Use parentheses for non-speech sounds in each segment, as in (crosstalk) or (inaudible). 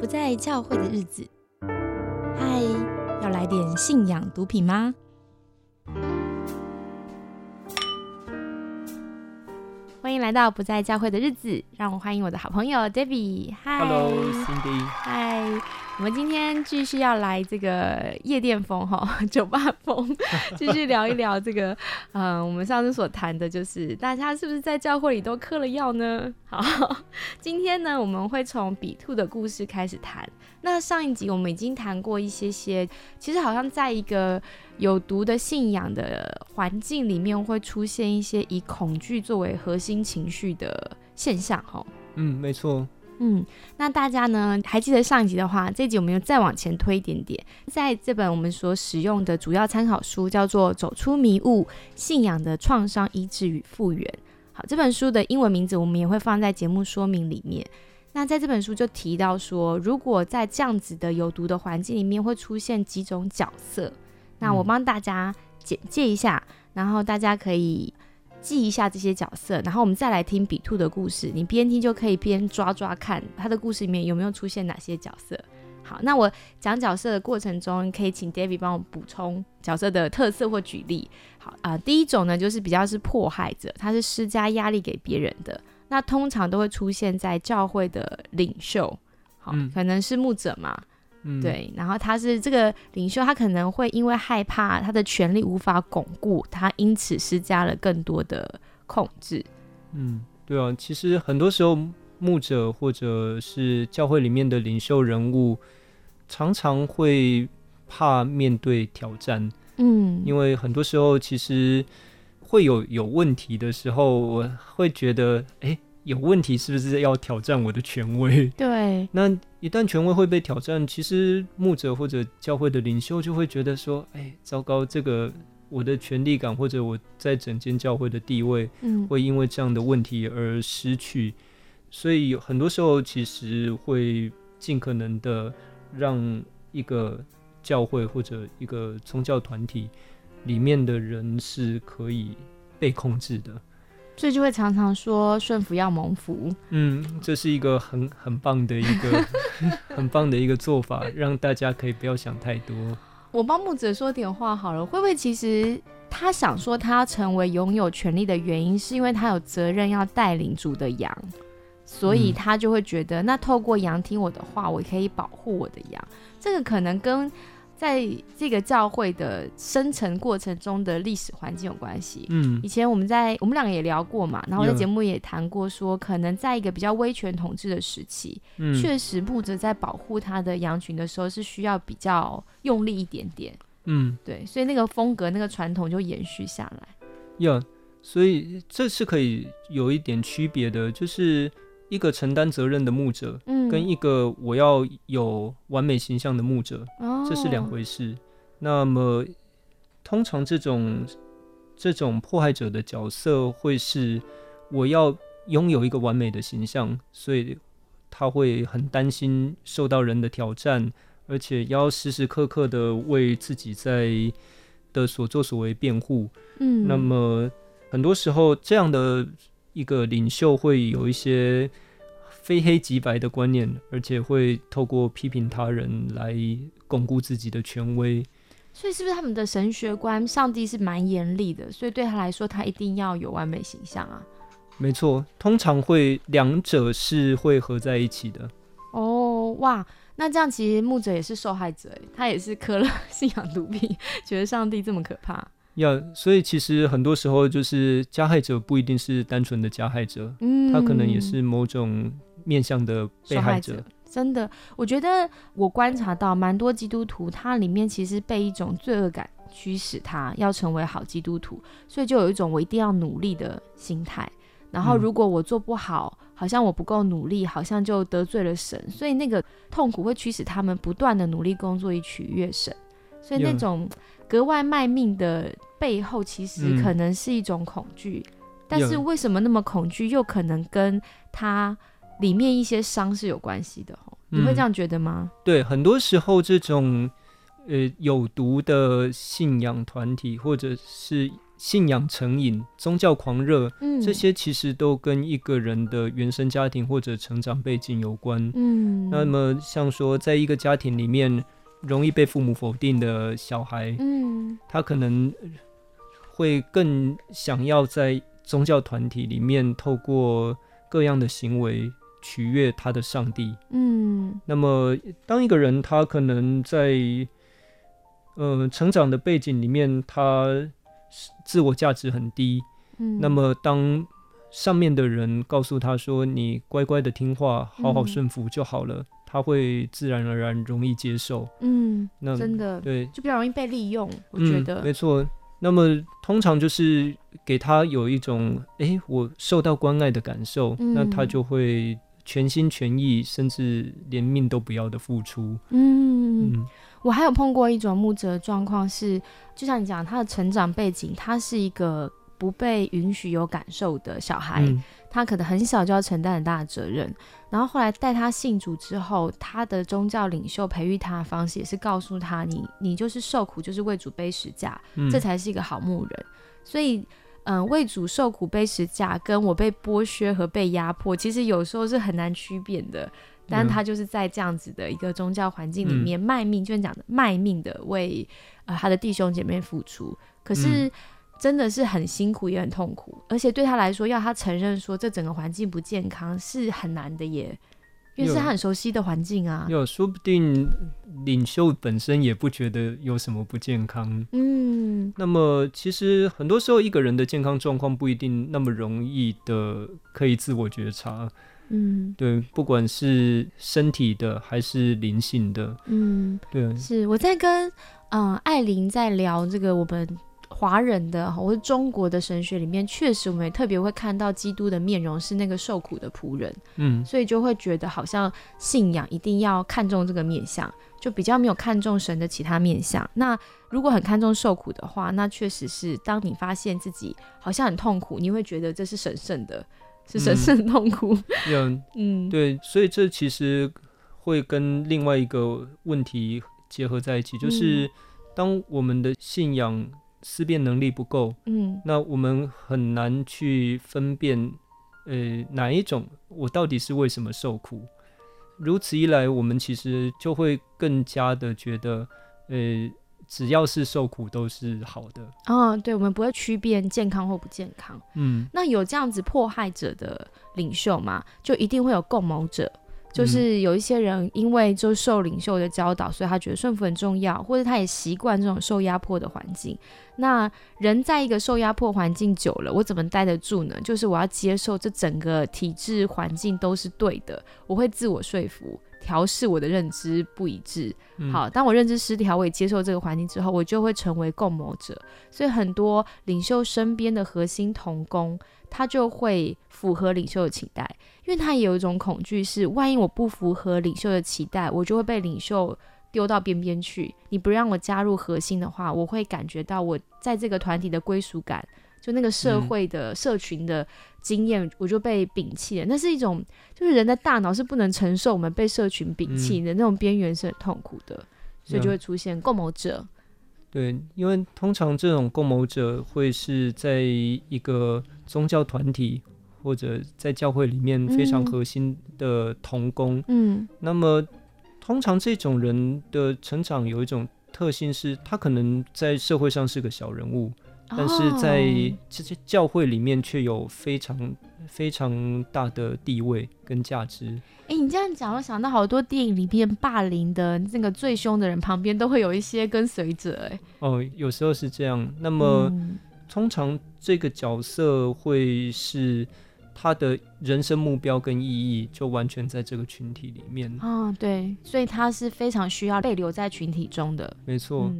不在教会的日子，嗨，要来点信仰毒品吗？欢迎来到不在教会的日子，让我欢迎我的好朋友 Debbie。嗨 Hello，Cindy。嗨，我们今天继续要来这个夜店风哈，酒吧风，(laughs) 继续聊一聊这个，嗯，我们上次所谈的就是大家是不是在教会里都嗑了药呢？好，(laughs) 今天呢，我们会从比兔的故事开始谈。那上一集我们已经谈过一些些，其实好像在一个有毒的信仰的环境里面，会出现一些以恐惧作为核心情绪的现象，哈。嗯，没错。嗯，那大家呢还记得上一集的话，这集我们又再往前推一点点，在这本我们所使用的主要参考书叫做《走出迷雾：信仰的创伤医治与复原》。好，这本书的英文名字我们也会放在节目说明里面。那在这本书就提到说，如果在这样子的有毒的环境里面会出现几种角色，那我帮大家简介一下，然后大家可以记一下这些角色，然后我们再来听比兔的故事，你边听就可以边抓抓看他的故事里面有没有出现哪些角色。好，那我讲角色的过程中，可以请 David 帮我补充角色的特色或举例。好啊，第一种呢就是比较是迫害者，他是施加压力给别人的。那通常都会出现在教会的领袖，好，可能是牧者嘛，对，然后他是这个领袖，他可能会因为害怕他的权力无法巩固，他因此施加了更多的控制。嗯，对啊，其实很多时候牧者或者是教会里面的领袖人物，常常会怕面对挑战，嗯，因为很多时候其实。会有有问题的时候，我会觉得，哎，有问题是不是要挑战我的权威？(laughs) 对。那一旦权威会被挑战，其实牧者或者教会的领袖就会觉得说，哎，糟糕，这个我的权力感或者我在整间教会的地位，嗯，会因为这样的问题而失去。所以有很多时候，其实会尽可能的让一个教会或者一个宗教团体。里面的人是可以被控制的，所以就会常常说顺服要蒙福。嗯，这是一个很很棒的一个 (laughs) 很棒的一个做法，让大家可以不要想太多。我帮木子说点话好了，会不会其实他想说他要成为拥有权利的原因，是因为他有责任要带领主的羊，所以他就会觉得那透过羊听我的话，我可以保护我的羊。这个可能跟。在这个教会的生成过程中的历史环境有关系。嗯，以前我们在我们两个也聊过嘛，然后在节目也谈过，说可能在一个比较威权统治的时期，确实牧者在保护他的羊群的时候是需要比较用力一点点。嗯，对，所以那个风格、那个传统就延续下来。有，所以这是可以有一点区别的，就是。一个承担责任的牧者，嗯，跟一个我要有完美形象的牧者，哦，这是两回事。那么，通常这种这种迫害者的角色会是我要拥有一个完美的形象，所以他会很担心受到人的挑战，而且要时时刻刻的为自己在的所作所为辩护。嗯，那么很多时候这样的。一个领袖会有一些非黑即白的观念，而且会透过批评他人来巩固自己的权威。所以，是不是他们的神学观，上帝是蛮严厉的？所以对他来说，他一定要有完美形象啊。没错，通常会两者是会合在一起的。哦，哇，那这样其实牧者也是受害者，他也是磕了信仰毒品，觉得上帝这么可怕。要，所以其实很多时候就是加害者不一定是单纯的加害者，嗯，他可能也是某种面向的被害者。真的，我觉得我观察到蛮多基督徒，他里面其实被一种罪恶感驱使，他要成为好基督徒，所以就有一种我一定要努力的心态。然后如果我做不好，好像我不够努力，好像就得罪了神，所以那个痛苦会驱使他们不断的努力工作以取悦神。所以那种格外卖命的背后，其实可能是一种恐惧。但是为什么那么恐惧，又可能跟他里面一些伤是有关系的？你会这样觉得吗？对，很多时候这种呃有毒的信仰团体，或者是信仰成瘾、宗教狂热，嗯，这些其实都跟一个人的原生家庭或者成长背景有关。嗯，那么像说，在一个家庭里面容易被父母否定的小孩，嗯，他可能会更想要在宗教团体里面透过各样的行为取悦他的上帝。嗯，那么当一个人他可能在呃成长的背景里面，他自我价值很低，嗯，那么当上面的人告诉他说：“你乖乖的听话，好好顺服就好了。”他会自然而然容易接受，嗯，那真的对，就比较容易被利用。我觉得没错。那么通常就是给他有一种哎，我受到关爱的感受，那他就会全心全意，甚至连命都不要的付出。嗯。我还有碰过一种木者状况是，就像你讲，他的成长背景，他是一个不被允许有感受的小孩，他可能很小就要承担很大的责任。然后后来带他信主之后，他的宗教领袖培育他的方式也是告诉他，你你就是受苦，就是为主背十架，这才是一个好牧人。所以，嗯，为主受苦背十架，跟我被剥削和被压迫，其实有时候是很难区别的。但他就是在这样子的一个宗教环境里面卖命，就是讲的卖命的为呃他的弟兄姐妹付出，可是真的是很辛苦也很痛苦，而且对他来说，要他承认说这整个环境不健康是很难的耶，因为是他很熟悉的环境啊。有说不定领袖本身也不觉得有什么不健康。嗯，那么其实很多时候一个人的健康状况不一定那么容易的可以自我觉察。嗯，对，不管是身体的还是灵性的，嗯，对，是我在跟嗯艾琳在聊这个我们华人的或是中国的神学里面，确实我们也特别会看到基督的面容是那个受苦的仆人，嗯，所以就会觉得好像信仰一定要看重这个面相，就比较没有看重神的其他面相。那如果很看重受苦的话，那确实是当你发现自己好像很痛苦，你会觉得这是神圣的。是神圣痛苦，(laughs) 嗯，对，所以这其实会跟另外一个问题结合在一起，就是当我们的信仰思辨能力不够，嗯，那我们很难去分辨，呃，哪一种我到底是为什么受苦？如此一来，我们其实就会更加的觉得，呃。只要是受苦都是好的啊，对，我们不会区别健康或不健康。嗯，那有这样子迫害者的领袖嘛，就一定会有共谋者，就是有一些人因为就受领袖的教导，所以他觉得顺服很重要，或者他也习惯这种受压迫的环境。那人在一个受压迫环境久了，我怎么待得住呢？就是我要接受这整个体制环境都是对的，我会自我说服。调试我的认知不一致，好，当我认知失调，我也接受这个环境之后，我就会成为共谋者。所以很多领袖身边的核心同工，他就会符合领袖的期待，因为他也有一种恐惧，是万一我不符合领袖的期待，我就会被领袖丢到边边去。你不让我加入核心的话，我会感觉到我在这个团体的归属感。就那个社会的社群的经验，我就被摒弃了。那是一种，就是人的大脑是不能承受我们被社群摒弃的那种边缘是很痛苦的，所以就会出现共谋者。对，因为通常这种共谋者会是在一个宗教团体或者在教会里面非常核心的同工。嗯，那么通常这种人的成长有一种特性是，他可能在社会上是个小人物。但是在这些教会里面，却有非常非常大的地位跟价值。哎，你这样讲，我想到好多电影里边霸凌的那个最凶的人旁边，都会有一些跟随者。哎，哦，有时候是这样。那么，通常这个角色会是他的人生目标跟意义，就完全在这个群体里面。啊，对，所以他是非常需要被留在群体中的。没错。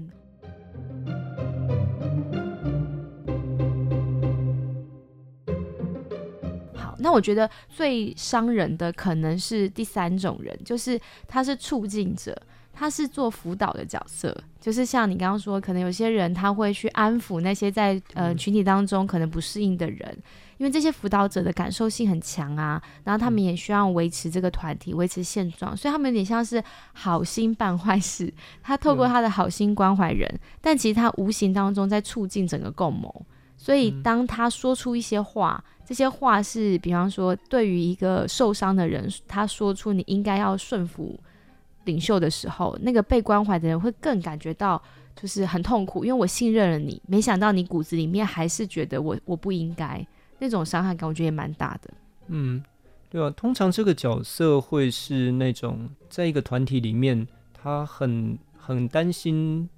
那我觉得最伤人的可能是第三种人，就是他是促进者，他是做辅导的角色，就是像你刚刚说，可能有些人他会去安抚那些在呃群体当中可能不适应的人，因为这些辅导者的感受性很强啊，然后他们也需要维持这个团体，维持现状，所以他们有点像是好心办坏事，他透过他的好心关怀人，但其实他无形当中在促进整个共谋。所以当他说出一些话，这些话是，比方说对于一个受伤的人，他说出你应该要顺服领袖的时候，那个被关怀的人会更感觉到就是很痛苦，因为我信任了你，没想到你骨子里面还是觉得我我不应该，那种伤害感我觉得也蛮大的。嗯，对啊，通常这个角色会是那种在一个团体里面，他很很担心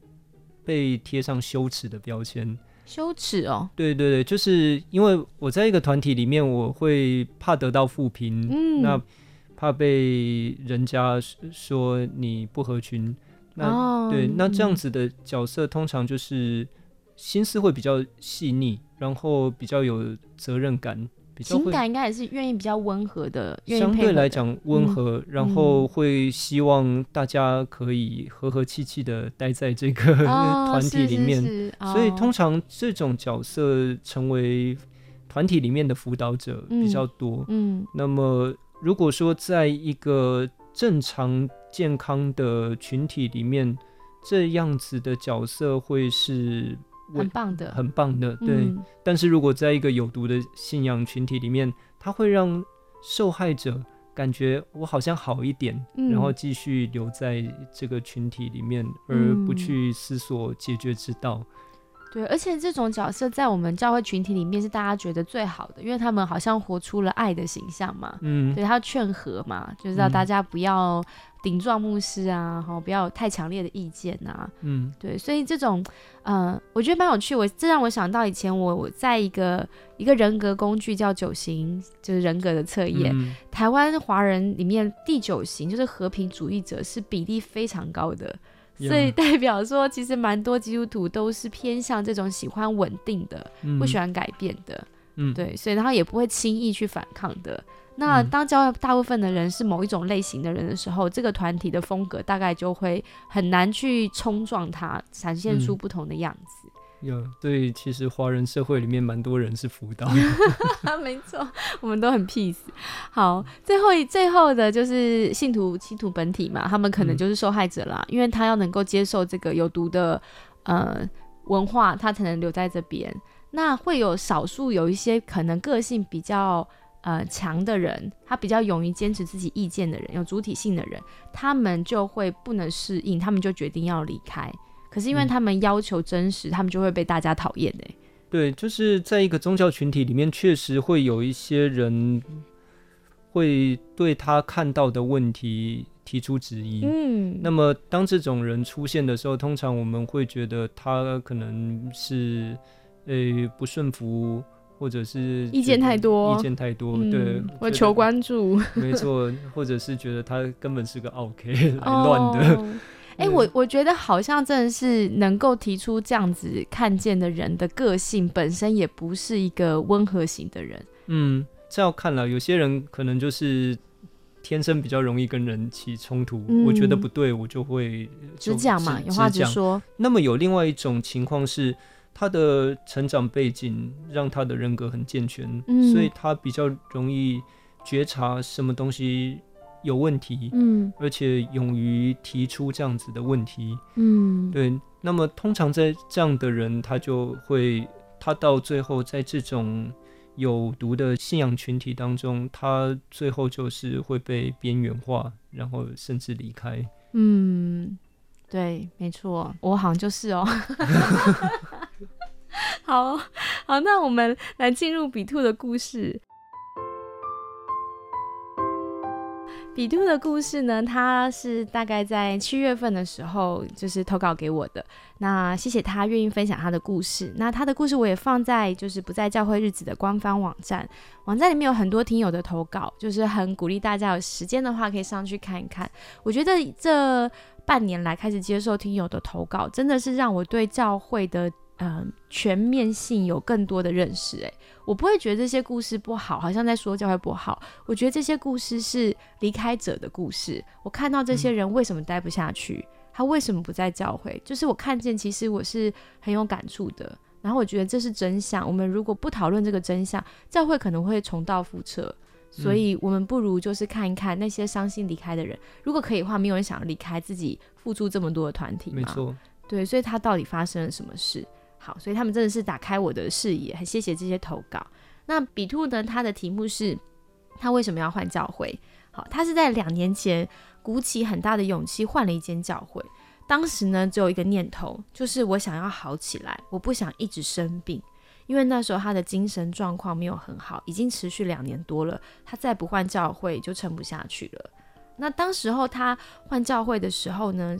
被贴上羞耻的标签。羞耻哦，对对对，就是因为我在一个团体里面，我会怕得到负评，嗯，那怕被人家说你不合群，那对，那这样子的角色通常就是心思会比较细腻，然后比较有责任感。情感应该也是愿意比较温和的，相对来讲温和，然后会希望大家可以和和气气的待在这个 (laughs) 团体里面，所以通常这种角色成为团体里面的辅导者比较多。嗯，那么如果说在一个正常健康的群体里面，这样子的角色会是。很棒的，很棒的，对。但是如果在一个有毒的信仰群体里面，它会让受害者感觉我好像好一点，然后继续留在这个群体里面，而不去思索解决之道。对，而且这种角色在我们教会群体里面是大家觉得最好的，因为他们好像活出了爱的形象嘛。嗯，对他劝和嘛，就是让大家不要顶撞牧师啊，哈，不要太强烈的意见呐。嗯，对，所以这种，呃，我觉得蛮有趣。我这让我想到以前我我在一个一个人格工具叫九型，就是人格的测验。台湾华人里面第九型就是和平主义者，是比例非常高的。所以代表说，其实蛮多基督徒都是偏向这种喜欢稳定的，不喜欢改变的，嗯，对，所以然后也不会轻易去反抗的。那当教大部分的人是某一种类型的人的时候，这个团体的风格大概就会很难去冲撞它，展现出不同的样子。有 (laughs) 对，其实华人社会里面蛮多人是辅导，(laughs) 没错，我们都很 peace。好，最后最后的就是信徒信徒本体嘛，他们可能就是受害者啦，因为他要能够接受这个有毒的呃文化，他才能留在这边。那会有少数有一些可能个性比较呃强的人，他比较勇于坚持自己意见的人，有主体性的人，他们就会不能适应，他们就决定要离开。可是因为他们要求真实，他们就会被大家讨厌哎。对，就是在一个宗教群体里面，确实会有一些人会对他看到的问题提出质疑。嗯，那么当这种人出现的时候，通常我们会觉得他可能是呃不顺服，或者是意见太多，意见太多，对，我求关注，(laughs) 没错，或者是觉得他根本是个 OK 来乱的。哎，我我觉得好像真的是能够提出这样子看见的人的个性本身也不是一个温和型的人。嗯，这要看了，有些人可能就是天生比较容易跟人起冲突。我觉得不对，我就会直讲嘛，有话直说。那么有另外一种情况是，他的成长背景让他的人格很健全，所以他比较容易觉察什么东西。有问题，嗯，而且勇于提出这样子的问题，嗯，对。那么通常在这样的人，他就会，他到最后在这种有毒的信仰群体当中，他最后就是会被边缘化，然后甚至离开。嗯，对，没错，我好像就是哦。(laughs) 好好，那我们来进入比兔的故事。比兔的故事呢，他是大概在七月份的时候，就是投稿给我的。那谢谢他愿意分享他的故事。那他的故事我也放在就是不在教会日子的官方网站，网站里面有很多听友的投稿，就是很鼓励大家有时间的话可以上去看一看。我觉得这半年来开始接受听友的投稿，真的是让我对教会的。嗯，全面性有更多的认识，诶，我不会觉得这些故事不好，好像在说教会不好。我觉得这些故事是离开者的故事。我看到这些人为什么待不下去，他为什么不在教会，就是我看见，其实我是很有感触的。然后我觉得这是真相。我们如果不讨论这个真相，教会可能会重蹈覆辙。所以，我们不如就是看一看那些伤心离开的人。如果可以的话，没有人想要离开自己付出这么多的团体没错，对，所以他到底发生了什么事？好，所以他们真的是打开我的视野，很谢谢这些投稿。那比兔呢？他的题目是他为什么要换教会？好，他是在两年前鼓起很大的勇气换了一间教会。当时呢，只有一个念头，就是我想要好起来，我不想一直生病。因为那时候他的精神状况没有很好，已经持续两年多了，他再不换教会就撑不下去了。那当时候他换教会的时候呢，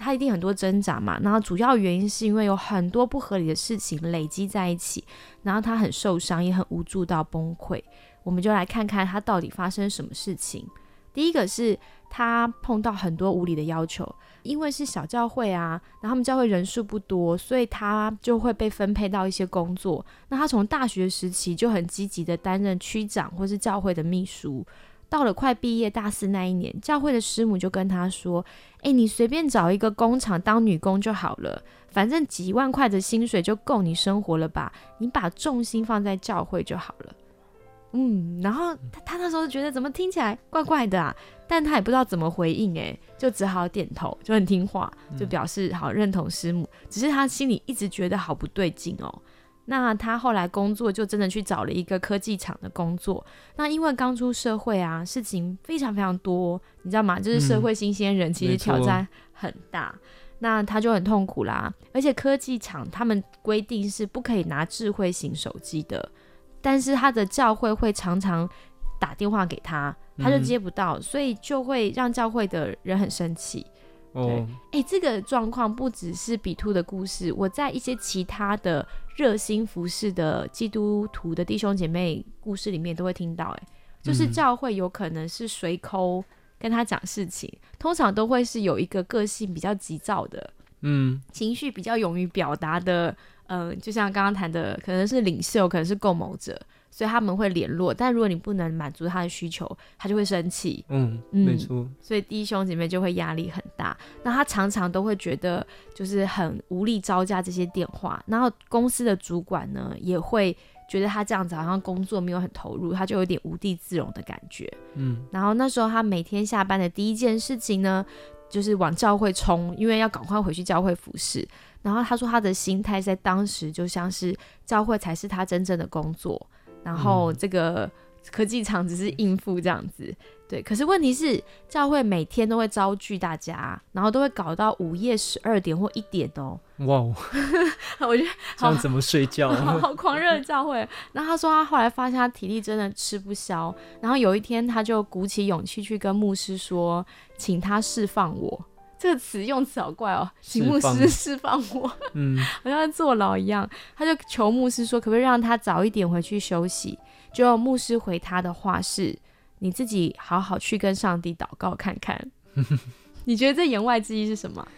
他一定很多挣扎嘛。然后主要原因是因为有很多不合理的事情累积在一起，然后他很受伤，也很无助到崩溃。我们就来看看他到底发生什么事情。第一个是他碰到很多无理的要求，因为是小教会啊，然后他们教会人数不多，所以他就会被分配到一些工作。那他从大学时期就很积极的担任区长或是教会的秘书。到了快毕业大四那一年，教会的师母就跟他说：“诶，你随便找一个工厂当女工就好了，反正几万块的薪水就够你生活了吧？你把重心放在教会就好了。”嗯，然后他他那时候觉得怎么听起来怪怪的啊，但他也不知道怎么回应，诶，就只好点头，就很听话，就表示好认同师母。只是他心里一直觉得好不对劲哦。那他后来工作就真的去找了一个科技厂的工作。那因为刚出社会啊，事情非常非常多，你知道吗？就是社会新鲜人，其实挑战很大。那他就很痛苦啦。而且科技厂他们规定是不可以拿智慧型手机的，但是他的教会会常常打电话给他，他就接不到，所以就会让教会的人很生气。对，哎，这个状况不只是比兔的故事，我在一些其他的热心服侍的基督徒的弟兄姐妹故事里面都会听到，哎，就是教会有可能是随口跟他讲事情，通常都会是有一个个性比较急躁的，嗯，情绪比较勇于表达的，嗯，就像刚刚谈的，可能是领袖，可能是共谋者。所以他们会联络，但如果你不能满足他的需求，他就会生气。嗯，没错。所以弟兄姐妹就会压力很大。那他常常都会觉得就是很无力招架这些电话。然后公司的主管呢，也会觉得他这样子好像工作没有很投入，他就有点无地自容的感觉。嗯。然后那时候他每天下班的第一件事情呢，就是往教会冲，因为要赶快回去教会服侍。然后他说他的心态在当时就像是教会才是他真正的工作。然后这个科技厂只是应付这样子，对。可是问题是，教会每天都会招聚大家，然后都会搞到午夜十二点或一点哦。哇哦，(laughs) 我觉得这样怎么睡觉？(laughs) 好狂热的教会。然后他说他后来发现他体力真的吃不消，然后有一天他就鼓起勇气去跟牧师说，请他释放我。这个词用词好怪哦，请牧师 (laughs) 释放我，嗯，好像坐牢一样。他就求牧师说，可不可以让他早一点回去休息？就牧师回他的话是：你自己好好去跟上帝祷告看看。(laughs) 你觉得这言外之意是什么？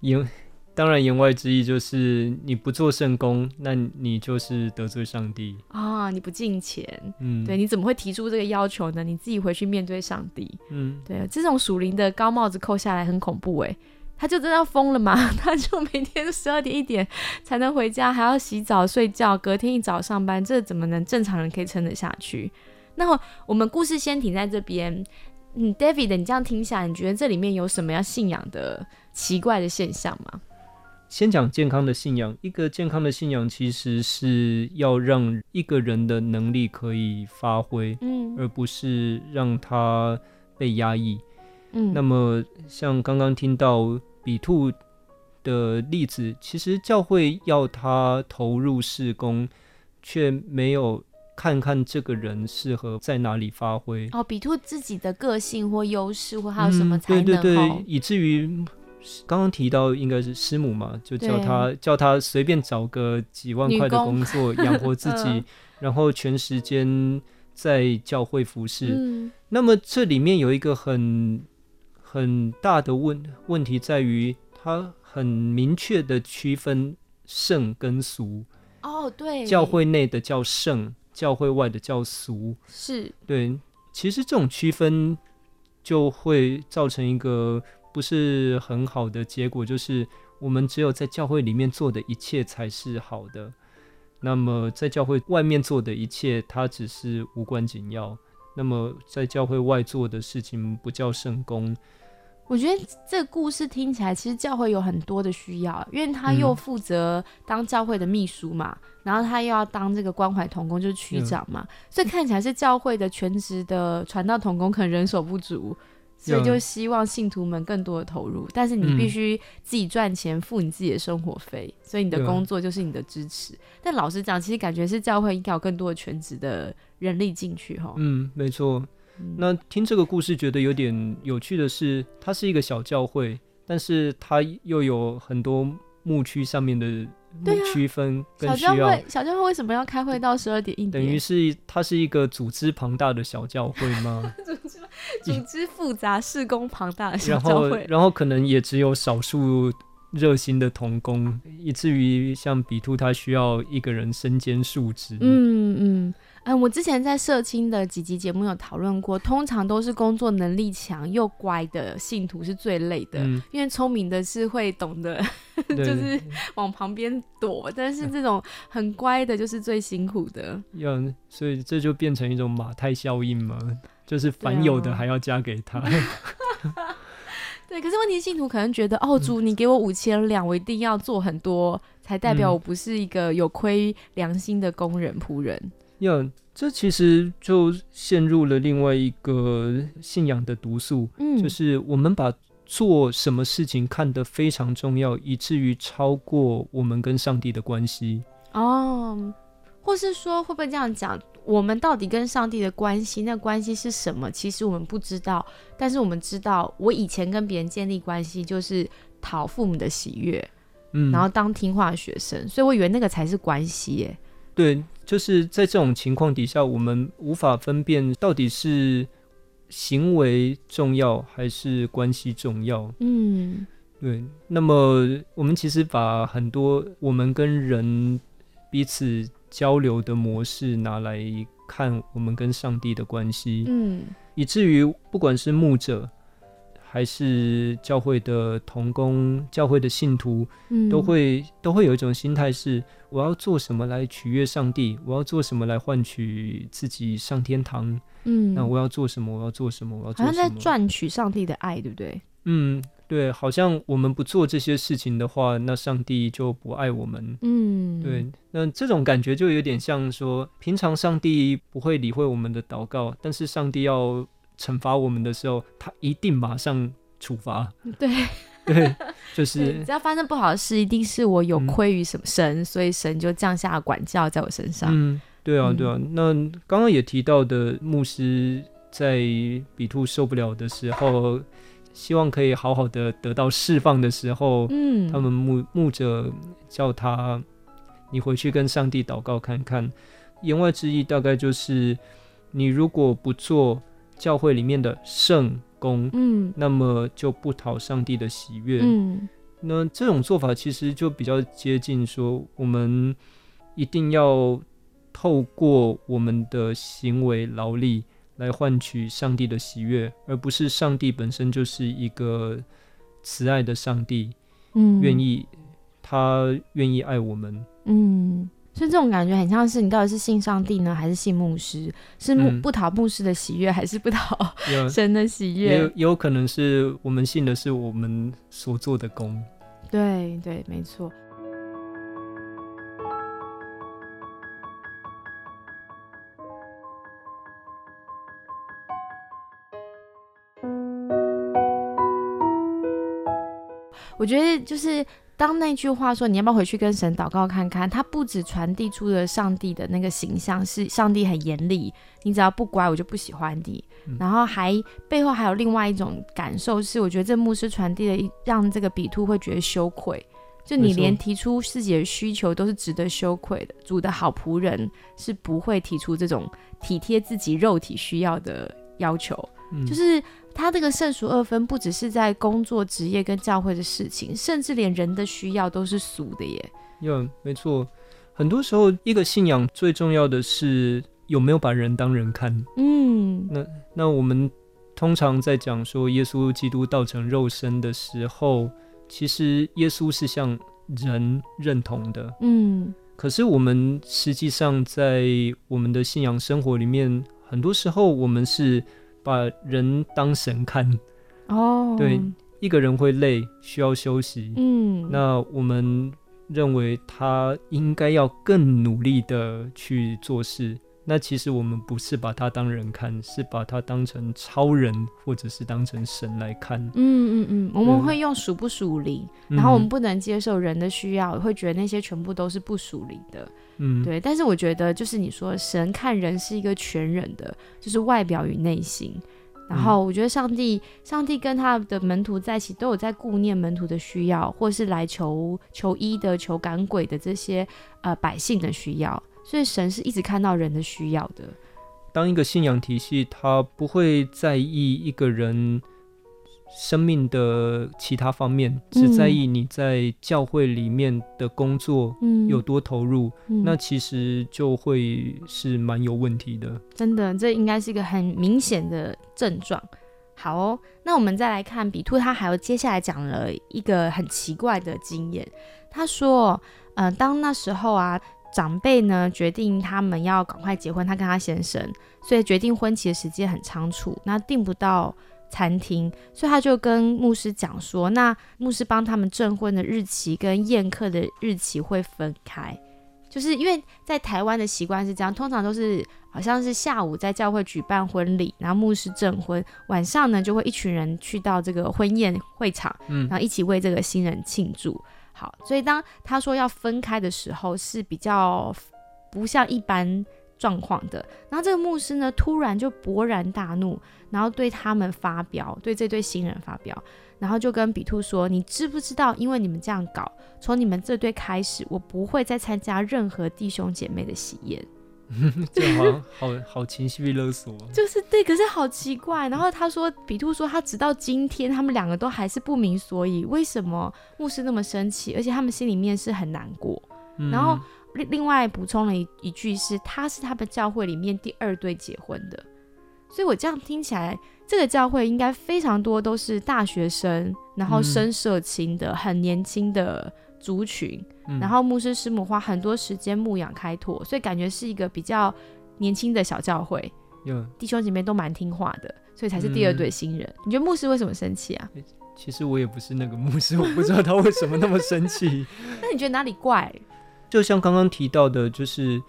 言。当然，言外之意就是你不做圣功，那你就是得罪上帝啊！你不敬钱，嗯，对，你怎么会提出这个要求呢？你自己回去面对上帝，嗯，对，这种属灵的高帽子扣下来很恐怖哎，他就真的要疯了嘛？(laughs) 他就每天十二点一点才能回家，还要洗澡睡觉，隔天一早上班，这怎么能正常人可以撑得下去？那我们故事先停在这边，嗯，David，你这样听下来，你觉得这里面有什么要信仰的奇怪的现象吗？先讲健康的信仰，一个健康的信仰其实是要让一个人的能力可以发挥，嗯，而不是让他被压抑，嗯。那么像刚刚听到比兔的例子，其实教会要他投入事工，却没有看看这个人适合在哪里发挥。哦，比兔自己的个性或优势或还有什么才能？对对对，以至于。刚刚提到应该是师母嘛，就叫他叫他随便找个几万块的工作养活自己，(laughs) 然后全时间在教会服侍。那么这里面有一个很很大的问问题在于，他很明确的区分圣跟俗。哦，对，教会内的叫圣，教会外的叫俗。是，对，其实这种区分就会造成一个。不是很好的结果，就是我们只有在教会里面做的一切才是好的，那么在教会外面做的一切，它只是无关紧要。那么在教会外做的事情不叫圣功，我觉得这个故事听起来，其实教会有很多的需要，因为他又负责当教会的秘书嘛，然后他又要当这个关怀童工，就是区长嘛，所以看起来是教会的全职的传道童工可能人手不足，所以就希望信徒们更多的投入，但是你必须自己赚钱付你自己的生活费，所以你的工作就是你的支持。但老实讲，其实感觉是教会应该有更多的全职的人力进去哈。嗯，没错。那听这个故事觉得有点有趣的是，它是一个小教会，但是它又有很多牧区上面的区分跟需要。小教会，小教会为什么要开会到十二点一点？等于是它是一个组织庞大的小教会吗？(laughs) 组织组织复杂、事工庞大的小教会，然后可能也只有少数热心的童工，以至于像比兔，他需要一个人身兼数职。嗯嗯。嗯，我之前在社青的几集节目有讨论过，通常都是工作能力强又乖的信徒是最累的，因为聪明的是会懂得，(laughs) 就是 (laughs) 往旁边躲，但是这种很乖的，就是最辛苦的。要，所以这就变成一种马太效应嘛，就是凡有的还要加给他。(laughs) 对，可是问题信徒可能觉得，哦，主，你给我五千两，我一定要做很多，才代表我不是一个有亏良心的工人仆人。要，这其实就陷入了另外一个信仰的毒素，嗯，就是我们把做什么事情看得非常重要，以至于超过我们跟上帝的关系。哦，或是说会不会这样讲？我们到底跟上帝的关系，那关系是什么？其实我们不知道，但是我们知道，我以前跟别人建立关系就是讨父母的喜悦，嗯，然后当听话的学生，所以我以为那个才是关系，耶。对。就是在这种情况底下，我们无法分辨到底是行为重要还是关系重要。嗯，对。那么我们其实把很多我们跟人彼此交流的模式拿来看，我们跟上帝的关系。嗯，以至于不管是牧者。还是教会的童工、教会的信徒，嗯都会都会有一种心态是：我要做什么来取悦上帝？我要做什么来换取自己上天堂？嗯，那我要做什么？我要做什么？我要好像在赚取上帝的爱，对不对？嗯，对，好像我们不做这些事情的话，那上帝就不爱我们。嗯，对，那这种感觉就有点像说，平常上帝不会理会我们的祷告，但是上帝要。惩罚我们的时候，他一定马上处罚。对 (laughs) 对，就是只要发生不好的事，一定是我有亏于什么神，所以神就降下管教在我身上。嗯，对啊，对啊。那刚刚也提到的，牧师在比兔受不了的时候，希望可以好好的得到释放的时候，嗯，他们牧牧者叫他，你回去跟上帝祷告看看。言外之意大概就是，你如果不做。教会里面的圣公，嗯，那么就不讨上帝的喜悦，嗯，那这种做法其实就比较接近说，我们一定要透过我们的行为劳力来换取上帝的喜悦，而不是上帝本身就是一个慈爱的上帝，嗯，愿意他愿意爱我们，嗯。所以这种感觉很像是你到底是信上帝呢，还是信牧师？是牧不讨牧师的喜悦，还是不讨 (laughs) 神的喜悦？也有可能是我们信的是我们所做的功。对对，没错。我觉得就是。当那句话说你要不要回去跟神祷告看看，他不止传递出了上帝的那个形象，是上帝很严厉，你只要不乖我就不喜欢你。然后还背后还有另外一种感受是，我觉得这牧师传递的让这个比兔会觉得羞愧，就你连提出自己的需求都是值得羞愧的。主的好仆人是不会提出这种体贴自己肉体需要的要求，就是。他这个圣俗二分，不只是在工作、职业跟教会的事情，甚至连人的需要都是俗的耶。有，没错。很多时候，一个信仰最重要的是有没有把人当人看。嗯，那那我们通常在讲说耶稣基督道成肉身的时候，其实耶稣是向人认同的。嗯，可是我们实际上在我们的信仰生活里面，很多时候我们是。把人当神看，哦，对，一个人会累，需要休息。嗯，那我们认为他应该要更努力的去做事。那其实我们不是把他当人看，是把他当成超人，或者是当成神来看。嗯嗯嗯，我们会用属不属灵，然后我们不能接受人的需要，会觉得那些全部都是不属灵的。嗯，对。但是我觉得，就是你说神看人是一个全人的，就是外表与内心。然后我觉得上帝，上帝跟他的门徒在一起，都有在顾念门徒的需要，或是来求求医的、求赶鬼的这些呃百姓的需要。所以神是一直看到人的需要的。当一个信仰体系，它不会在意一个人生命的其他方面，只在意你在教会里面的工作有多投入，那其实就会是蛮有问题的。真的，这应该是一个很明显的症状。好哦，那我们再来看比兔，他还有接下来讲了一个很奇怪的经验。他说，嗯，当那时候啊。长辈呢决定他们要赶快结婚，他跟他先生，所以决定婚期的时间很仓促，那订不到餐厅，所以他就跟牧师讲说，那牧师帮他们证婚的日期跟宴客的日期会分开，就是因为在台湾的习惯是这样，通常都是好像是下午在教会举办婚礼，然后牧师证婚，晚上呢就会一群人去到这个婚宴会场，嗯，然后一起为这个新人庆祝。好，所以当他说要分开的时候，是比较不像一般状况的。然后这个牧师呢，突然就勃然大怒，然后对他们发飙，对这对新人发飙，然后就跟比兔说：“你知不知道？因为你们这样搞，从你们这对开始，我不会再参加任何弟兄姐妹的喜宴。” (laughs) 就好好好情绪勒索，就是对，可是好奇怪。然后他说，比兔说他直到今天，他们两个都还是不明所以，为什么牧师那么生气，而且他们心里面是很难过。然后另另外补充了一一句是，他是他们教会里面第二对结婚的。所以我这样听起来，这个教会应该非常多都是大学生，然后生社青的，很年轻的。族群，然后牧师师母花很多时间牧养开拓，所以感觉是一个比较年轻的小教会。弟兄姐妹都蛮听话的，所以才是第二对新人。你觉得牧师为什么生气啊？其实我也不是那个牧师，我不知道他为什么那么生气。(laughs) 那你觉得哪里怪？就像刚刚提到的，就是。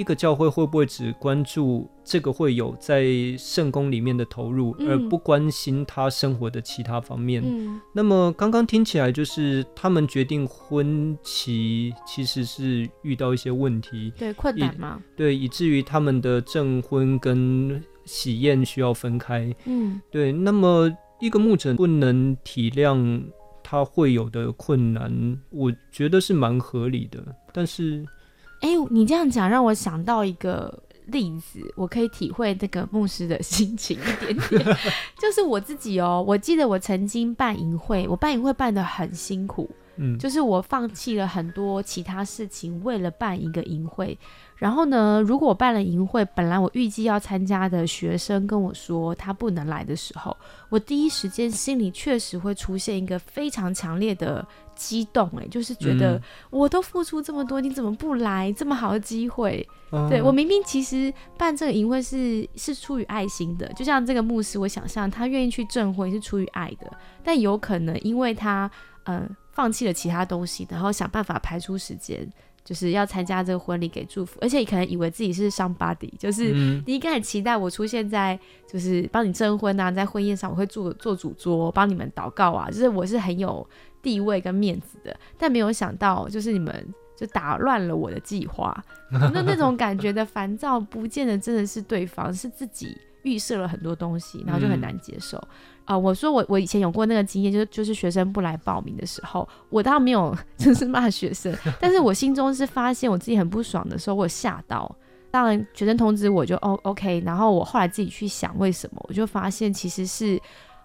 一个教会会不会只关注这个会有在圣宫里面的投入，而不关心他生活的其他方面？那么刚刚听起来就是他们决定婚期其实是遇到一些问题，对困难吗？对，以至于他们的证婚跟喜宴需要分开。嗯，对。那么一个牧者不能体谅他会有的困难，我觉得是蛮合理的，但是。哎，你这样讲让我想到一个例子，我可以体会这个牧师的 (laughs) 心情一点点。(laughs) 就是我自己哦，我记得我曾经办营会，我办营会办的很辛苦，嗯，就是我放弃了很多其他事情，为了办一个营会。然后呢，如果我办了营会，本来我预计要参加的学生跟我说他不能来的时候，我第一时间心里确实会出现一个非常强烈的激动，哎，就是觉得我都付出这么多，你怎么不来？这么好的机会，对我明明其实办这个营会是是出于爱心的，就像这个牧师，我想象他愿意去证婚是出于爱的，但有可能因为他呃放弃了其他东西，然后想办法排出时间。就是要参加这个婚礼给祝福，而且你可能以为自己是 somebody，就是你应该很期待我出现在就是帮你证婚啊，在婚宴上我会做做主桌，帮你们祷告啊，就是我是很有地位跟面子的。但没有想到，就是你们就打乱了我的计划，那那种感觉的烦躁，不见得真的是对方，是自己预设了很多东西，然后就很难接受。啊，我说我我以前有过那个经验，就是就是学生不来报名的时候，我倒没有 (laughs) 就是骂学生，但是我心中是发现我自己很不爽的时候，我吓到。当然学生通知我就哦 OK，然后我后来自己去想为什么，我就发现其实是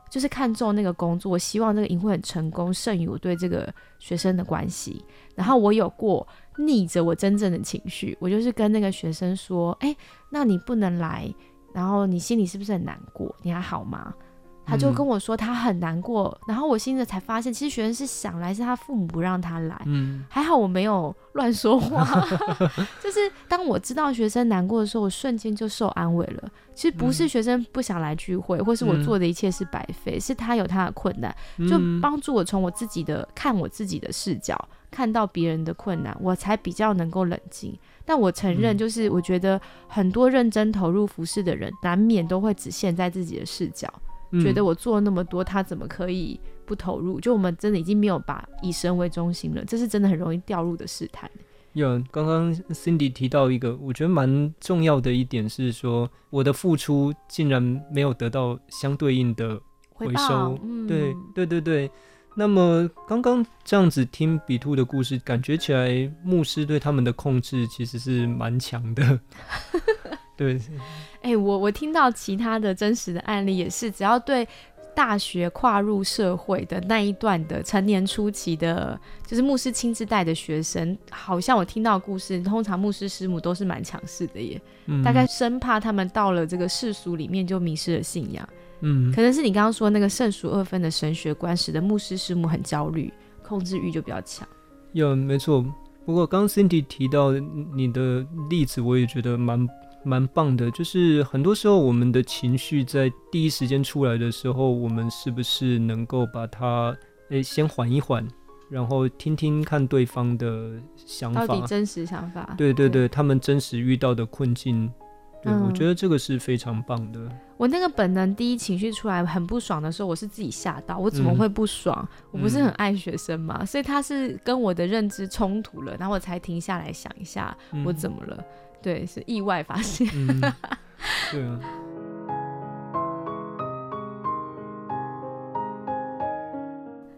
就是看中那个工作，我希望这个营会很成功，胜于我对这个学生的关系。然后我有过逆着我真正的情绪，我就是跟那个学生说，哎，那你不能来，然后你心里是不是很难过？你还好吗？他就跟我说他很难过，然后我心里才发现，其实学生是想来，是他父母不让他来。嗯，还好我没有乱说话，(laughs) 就是当我知道学生难过的时候，我瞬间就受安慰了。其实不是学生不想来聚会，或是我做的一切是白费，是他有他的困难，就帮助我从我自己的看我自己的视角看到别人的困难，我才比较能够冷静。但我承认，就是我觉得很多认真投入服饰的人，难免都会只陷在自己的视角。觉得我做了那么多，他怎么可以不投入？就我们真的已经没有把以神为中心了，这是真的很容易掉入的试探。有刚刚 Cindy 提到一个，我觉得蛮重要的一点是说，我的付出竟然没有得到相对应的回收。对对对对。那么刚刚这样子听比兔的故事，感觉起来牧师对他们的控制其实是蛮强的。(laughs) 对。哎，我我听到其他的真实的案例也是，只要对大学跨入社会的那一段的成年初期的，就是牧师亲自带的学生，好像我听到故事，通常牧师师母都是蛮强势的耶，大概生怕他们到了这个世俗里面就迷失了信仰。嗯，可能是你刚刚说那个圣俗二分的神学观，使得牧师师母很焦虑，控制欲就比较强。有，没错。不过刚 Cindy 提到你的例子，我也觉得蛮。蛮棒的，就是很多时候我们的情绪在第一时间出来的时候，我们是不是能够把它诶先缓一缓，然后听听看对方的想法，到底真实想法？对对对，他们真实遇到的困境，对我觉得这个是非常棒的。我那个本能第一情绪出来很不爽的时候，我是自己吓到，我怎么会不爽？我不是很爱学生嘛，所以他是跟我的认知冲突了，然后我才停下来想一下我怎么了。对，是意外发现。对啊。(laughs)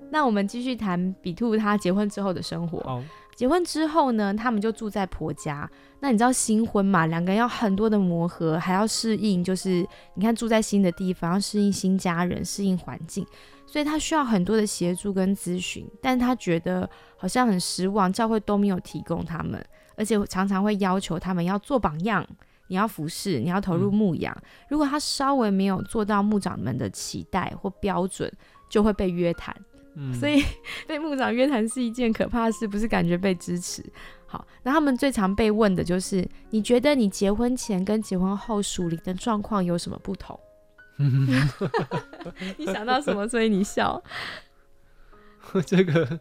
那我们继续谈比兔他结婚之后的生活。结婚之后呢，他们就住在婆家。那你知道新婚嘛，两个人要很多的磨合，还要适应，就是你看住在新的地方，要适应新家人，适应环境，所以他需要很多的协助跟咨询。但他觉得好像很失望，教会都没有提供他们。而且常常会要求他们要做榜样，你要服侍，你要投入牧养。如果他稍微没有做到牧长们的期待或标准，就会被约谈。嗯，所以 (laughs) 被牧长约谈是一件可怕的事，不是感觉被支持。好，那他们最常被问的就是：你觉得你结婚前跟结婚后属灵的状况有什么不同？(laughs) 你想到什么？所以你笑？(laughs) 这个。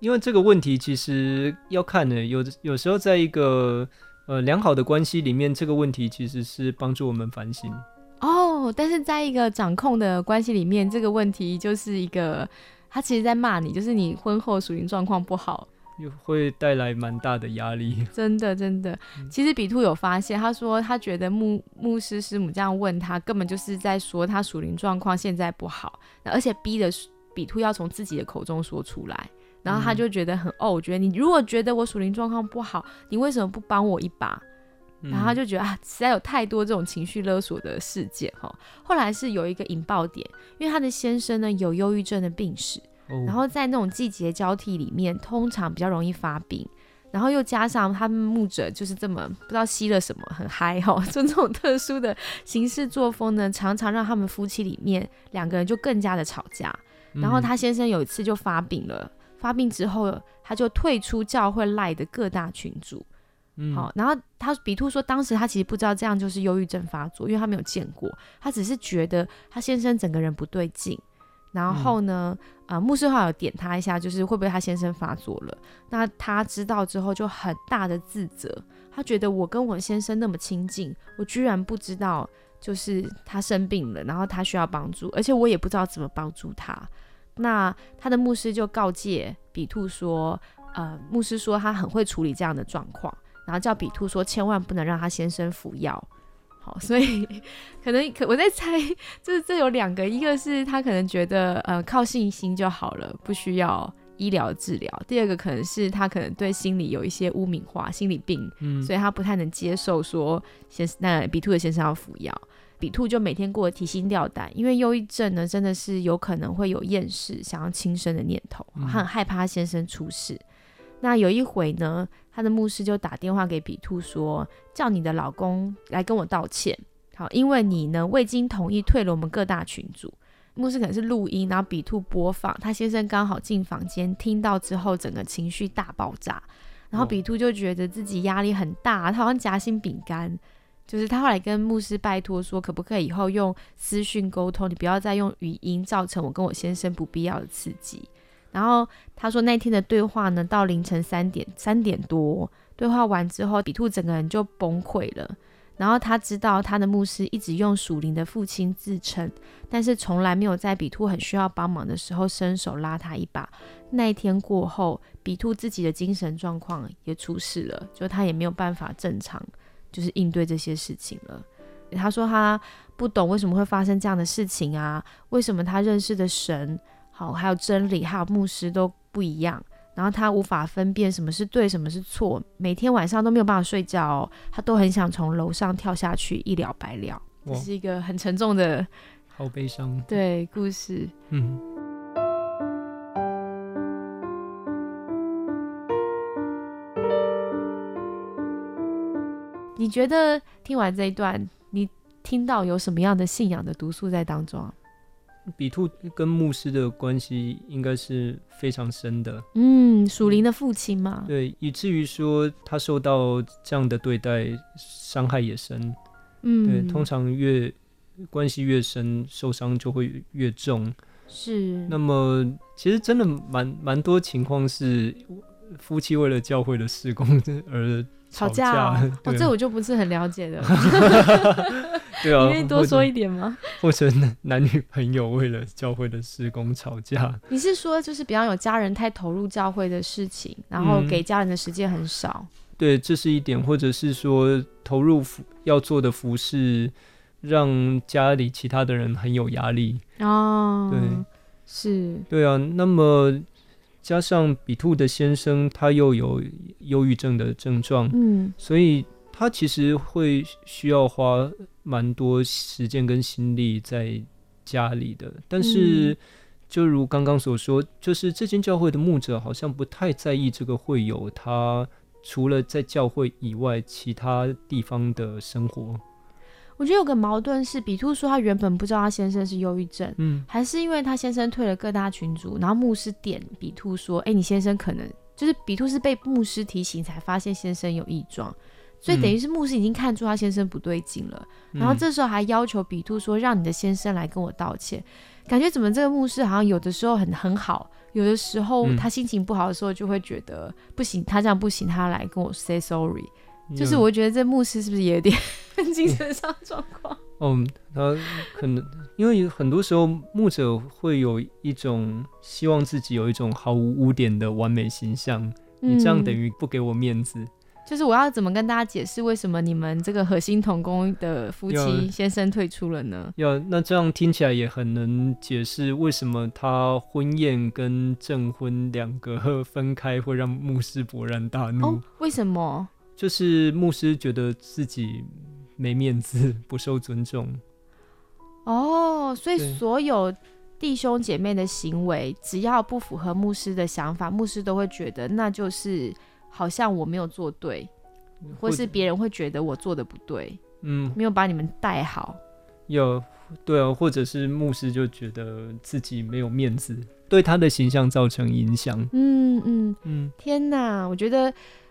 因为这个问题其实要看呢，有有时候在一个呃良好的关系里面，这个问题其实是帮助我们反省哦。但是在一个掌控的关系里面，这个问题就是一个他其实在骂你，就是你婚后属于状况不好，又会带来蛮大的压力。(laughs) 真的真的，其实比兔有发现，他说他觉得牧牧师师母这样问他，根本就是在说他属灵状况现在不好，而且逼的比兔要从自己的口中说出来。然后他就觉得很哦，我觉得你如果觉得我属灵状况不好，你为什么不帮我一把？然后他就觉得啊，实在有太多这种情绪勒索的事件哈。后来是有一个引爆点，因为他的先生呢有忧郁症的病史，然后在那种季节交替里面，通常比较容易发病，然后又加上他们牧者就是这么不知道吸了什么很嗨哈，就 (laughs) 这种特殊的行事作风呢，常常让他们夫妻里面两个人就更加的吵架。然后他先生有一次就发病了。发病之后，他就退出教会赖的各大群组。好，然后他比兔说，当时他其实不知道这样就是忧郁症发作，因为他没有见过，他只是觉得他先生整个人不对劲。然后呢，啊，牧师话有点他一下，就是会不会他先生发作了？那他知道之后就很大的自责，他觉得我跟我先生那么亲近，我居然不知道就是他生病了，然后他需要帮助，而且我也不知道怎么帮助他。那他的牧师就告诫比兔说：“呃，牧师说他很会处理这样的状况，然后叫比兔说千万不能让他先生服药。好，所以可能可我在猜，就是这有两个，一个是他可能觉得呃靠信心就好了，不需要医疗治疗；第二个可能是他可能对心理有一些污名化，心理病，嗯，所以他不太能接受说先那比兔的先生要服药。”比兔就每天过得提心吊胆，因为忧郁症呢，真的是有可能会有厌世、想要轻生的念头，他很害怕先生出事。那有一回呢，他的牧师就打电话给比兔说，叫你的老公来跟我道歉，好，因为你呢未经同意退了我们各大群组。牧师可能是录音，然后比兔播放，他先生刚好进房间听到之后，整个情绪大爆炸，然后比兔就觉得自己压力很大，他好像夹心饼干。就是他后来跟牧师拜托说，可不可以以后用私讯沟通，你不要再用语音，造成我跟我先生不必要的刺激。然后他说那天的对话呢，到凌晨三点三点多，对话完之后，比兔整个人就崩溃了。然后他知道他的牧师一直用属灵的父亲自称，但是从来没有在比兔很需要帮忙的时候伸手拉他一把。那一天过后，比兔自己的精神状况也出事了，就他也没有办法正常。就是应对这些事情了。他说他不懂为什么会发生这样的事情啊？为什么他认识的神好，还有真理，还有牧师都不一样？然后他无法分辨什么是对，什么是错，每天晚上都没有办法睡觉，他都很想从楼上跳下去一了百了。这是一个很沉重的，好悲伤。对，故事。嗯。你觉得听完这一段，你听到有什么样的信仰的毒素在当中？比兔跟牧师的关系应该是非常深的。嗯，属灵的父亲嘛。对，以至于说他受到这样的对待，伤害也深。嗯，对，通常越关系越深，受伤就会越重。是。那么，其实真的蛮蛮多情况是夫妻为了教会的事工 (laughs) 而。吵架 (laughs) 哦，这我就不是很了解的。(laughs) 对啊，(laughs) 你愿意多说一点吗？或者男女朋友为了教会的施工吵架？你是说，就是比方有家人太投入教会的事情，然后给家人的时间很少？对，这是一点，或者是说投入服要做的服饰，让家里其他的人很有压力哦。对，是，对啊，那么。加上比兔的先生，他又有忧郁症的症状，嗯，所以他其实会需要花蛮多时间跟心力在家里的。但是，就如刚刚所说，就是这间教会的牧者好像不太在意这个会友他除了在教会以外其他地方的生活。我觉得有个矛盾是，比兔说他原本不知道他先生是忧郁症，嗯，还是因为他先生退了各大群组，然后牧师点比兔说，哎，你先生可能就是比兔是被牧师提醒才发现先生有异状，所以等于是牧师已经看出他先生不对劲了，然后这时候还要求比兔说，让你的先生来跟我道歉，感觉怎么这个牧师好像有的时候很很好，有的时候他心情不好的时候就会觉得不行，他这样不行，他来跟我 say sorry。就是我觉得这牧师是不是也有点精神上状况？嗯，(laughs) 他可能因为很多时候牧者会有一种希望自己有一种毫无污点的完美形象，你这样等于不给我面子。就是我要怎么跟大家解释为什么你们这个核心同工的夫妻先生退出了呢？要那这样听起来也很能解释为什么他婚宴跟证婚两个 (laughs) 分开会让牧师勃然大怒？哦为什么？就是牧师觉得自己没面子，不受尊重。哦，所以所有弟兄姐妹的行为，只要不符合牧师的想法，牧师都会觉得那就是好像我没有做对，或是别人会觉得我做的不对。嗯，没有把你们带好。有，对啊，或者是牧师就觉得自己没有面子，对他的形象造成影响。嗯嗯嗯，天哪，我觉得，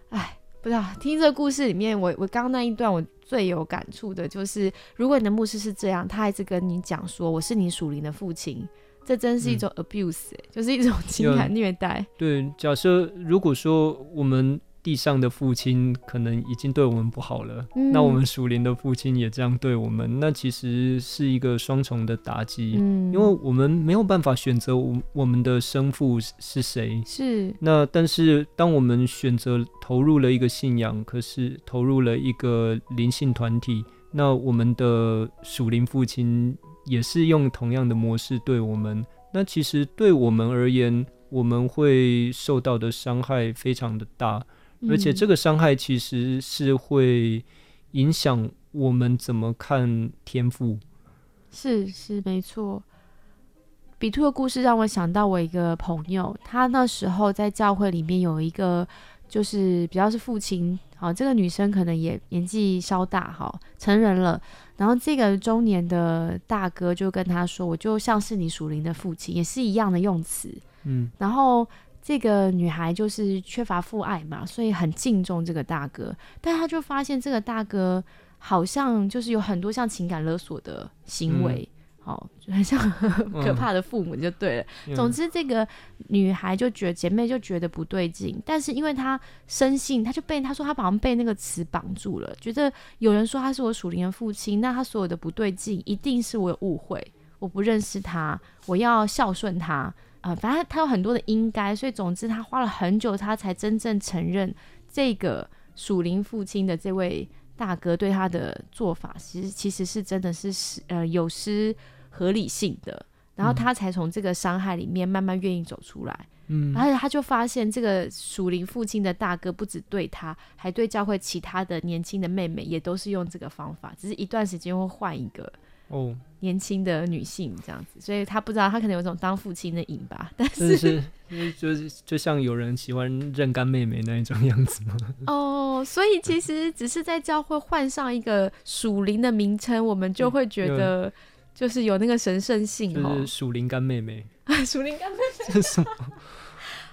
哎。不知道听这个故事里面，我我刚刚那一段我最有感触的就是，如果你的牧师是这样，他一直跟你讲说我是你属灵的父亲，这真是一种 abuse，就是一种 (laughs) 情感虐待。对，假设如果说我们。地上的父亲可能已经对我们不好了，那我们属灵的父亲也这样对我们，那其实是一个双重的打击，因为我们没有办法选择我我们的生父是谁。是。那但是当我们选择投入了一个信仰，可是投入了一个灵性团体，那我们的属灵父亲也是用同样的模式对我们。那其实对我们而言，我们会受到的伤害非常的大。而且这个伤害其实是会影响我们怎么看天赋。是是没错。比兔的故事让我想到我一个朋友，他那时候在教会里面有一个就是比较是父亲好，这个女生可能也年纪稍大，哈，成人了。然后这个中年的大哥就跟他说：“我就像是你属灵的父亲，也是一样的用词。”嗯，然后这个女孩就是缺乏父爱嘛，所以很敬重这个大哥。但她就发现这个大哥好像就是有很多像情感勒索的行为。哦，就很像 (laughs) 可怕的父母就对了。总之，这个女孩就觉得姐妹就觉得不对劲，但是因为她生性，她就被她说她好像被那个词绑住了，觉得有人说他是我属灵的父亲，那他所有的不对劲一定是我有误会，我不认识他，我要孝顺他啊。反正他有很多的应该，所以总之他花了很久，他才真正承认这个属灵父亲的这位大哥对他的做法，其实其实是真的是失呃有失。合理性的，然后他才从这个伤害里面慢慢愿意走出来。嗯，而且他就发现这个属灵父亲的大哥不止对他，还对教会其他的年轻的妹妹也都是用这个方法，只是一段时间会换一个哦年轻的女性这样子，所以他不知道他可能有种当父亲的瘾吧。(laughs) 但是是就是就像有人喜欢认干妹妹那一种样子吗？(laughs) 哦，所以其实只是在教会换上一个属灵的名称，我们就会觉得。就是有那个神圣性，就是属灵干妹妹，(laughs) 属灵干妹妹是什么？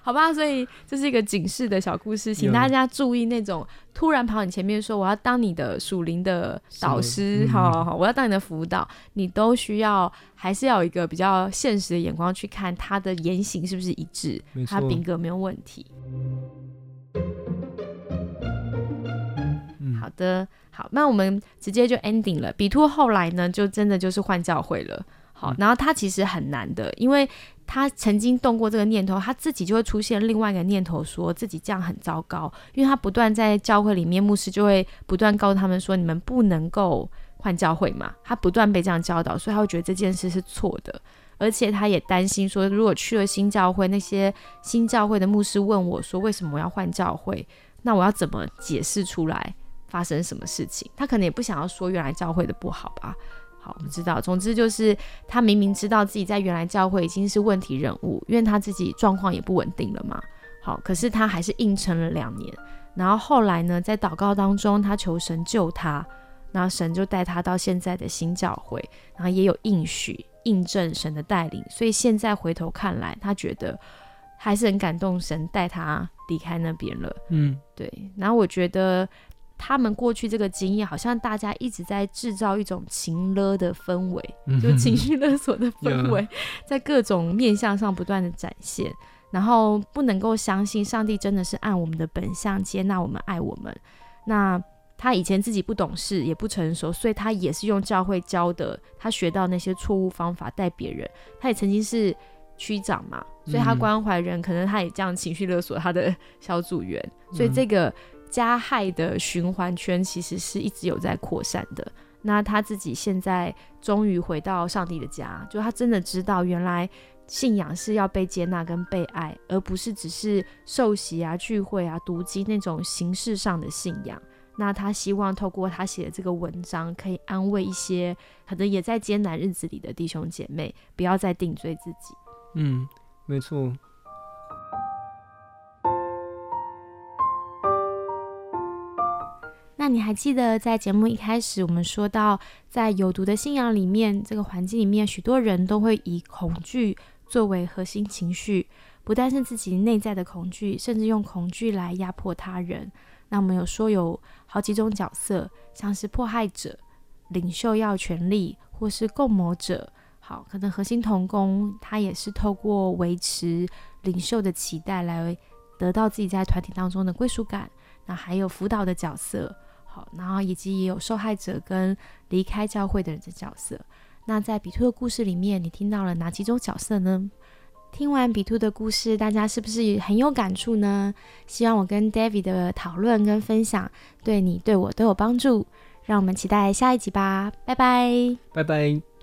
好吧，所以这是一个警示的小故事，请大家注意那种突然跑你前面说我要当你的属灵的导师，好好好，我要当你的辅导，你都需要还是要有一个比较现实的眼光去看他的言行是不是一致，他品格没有问题。好的。好，那我们直接就 ending 了。比兔后来呢，就真的就是换教会了。好，然后他其实很难的，因为他曾经动过这个念头，他自己就会出现另外一个念头，说自己这样很糟糕。因为他不断在教会里面，牧师就会不断告诉他们说，你们不能够换教会嘛。他不断被这样教导，所以他会觉得这件事是错的，而且他也担心说，如果去了新教会，那些新教会的牧师问我说，为什么我要换教会？那我要怎么解释出来？发生什么事情，他可能也不想要说原来教会的不好吧。好，不知道。总之就是他明明知道自己在原来教会已经是问题人物，因为他自己状况也不稳定了嘛。好，可是他还是硬撑了两年。然后后来呢，在祷告当中，他求神救他，然后神就带他到现在的新教会，然后也有应许印证神的带领。所以现在回头看来，他觉得还是很感动，神带他离开那边了。嗯，对。然后我觉得。他们过去这个经验，好像大家一直在制造一种情勒的氛围，就情绪勒索的氛围，(laughs) (laughs) 在各种面相上不断的展现，然后不能够相信上帝真的是按我们的本相接纳我们、爱我们。那他以前自己不懂事，也不成熟，所以他也是用教会教的，他学到那些错误方法带别人。他也曾经是区长嘛，所以他关怀人，可能他也这样情绪勒索他的小组员，所以这个。加害的循环圈其实是一直有在扩散的。那他自己现在终于回到上帝的家，就他真的知道，原来信仰是要被接纳跟被爱，而不是只是受洗啊、聚会啊、读经那种形式上的信仰。那他希望透过他写的这个文章，可以安慰一些可能也在艰难日子里的弟兄姐妹，不要再定罪自己。嗯，没错。那你还记得在节目一开始，我们说到，在有毒的信仰里面，这个环境里面，许多人都会以恐惧作为核心情绪，不但是自己内在的恐惧，甚至用恐惧来压迫他人。那我们有说有好几种角色，像是迫害者、领袖要权力，或是共谋者。好，可能核心同工他也是透过维持领袖的期待来得到自己在团体当中的归属感。那还有辅导的角色。然后以及也有受害者跟离开教会的人的角色。那在比兔的故事里面，你听到了哪几种角色呢？听完比兔的故事，大家是不是很有感触呢？希望我跟 David 的讨论跟分享对你对我都有帮助。让我们期待下一集吧，拜拜，拜拜。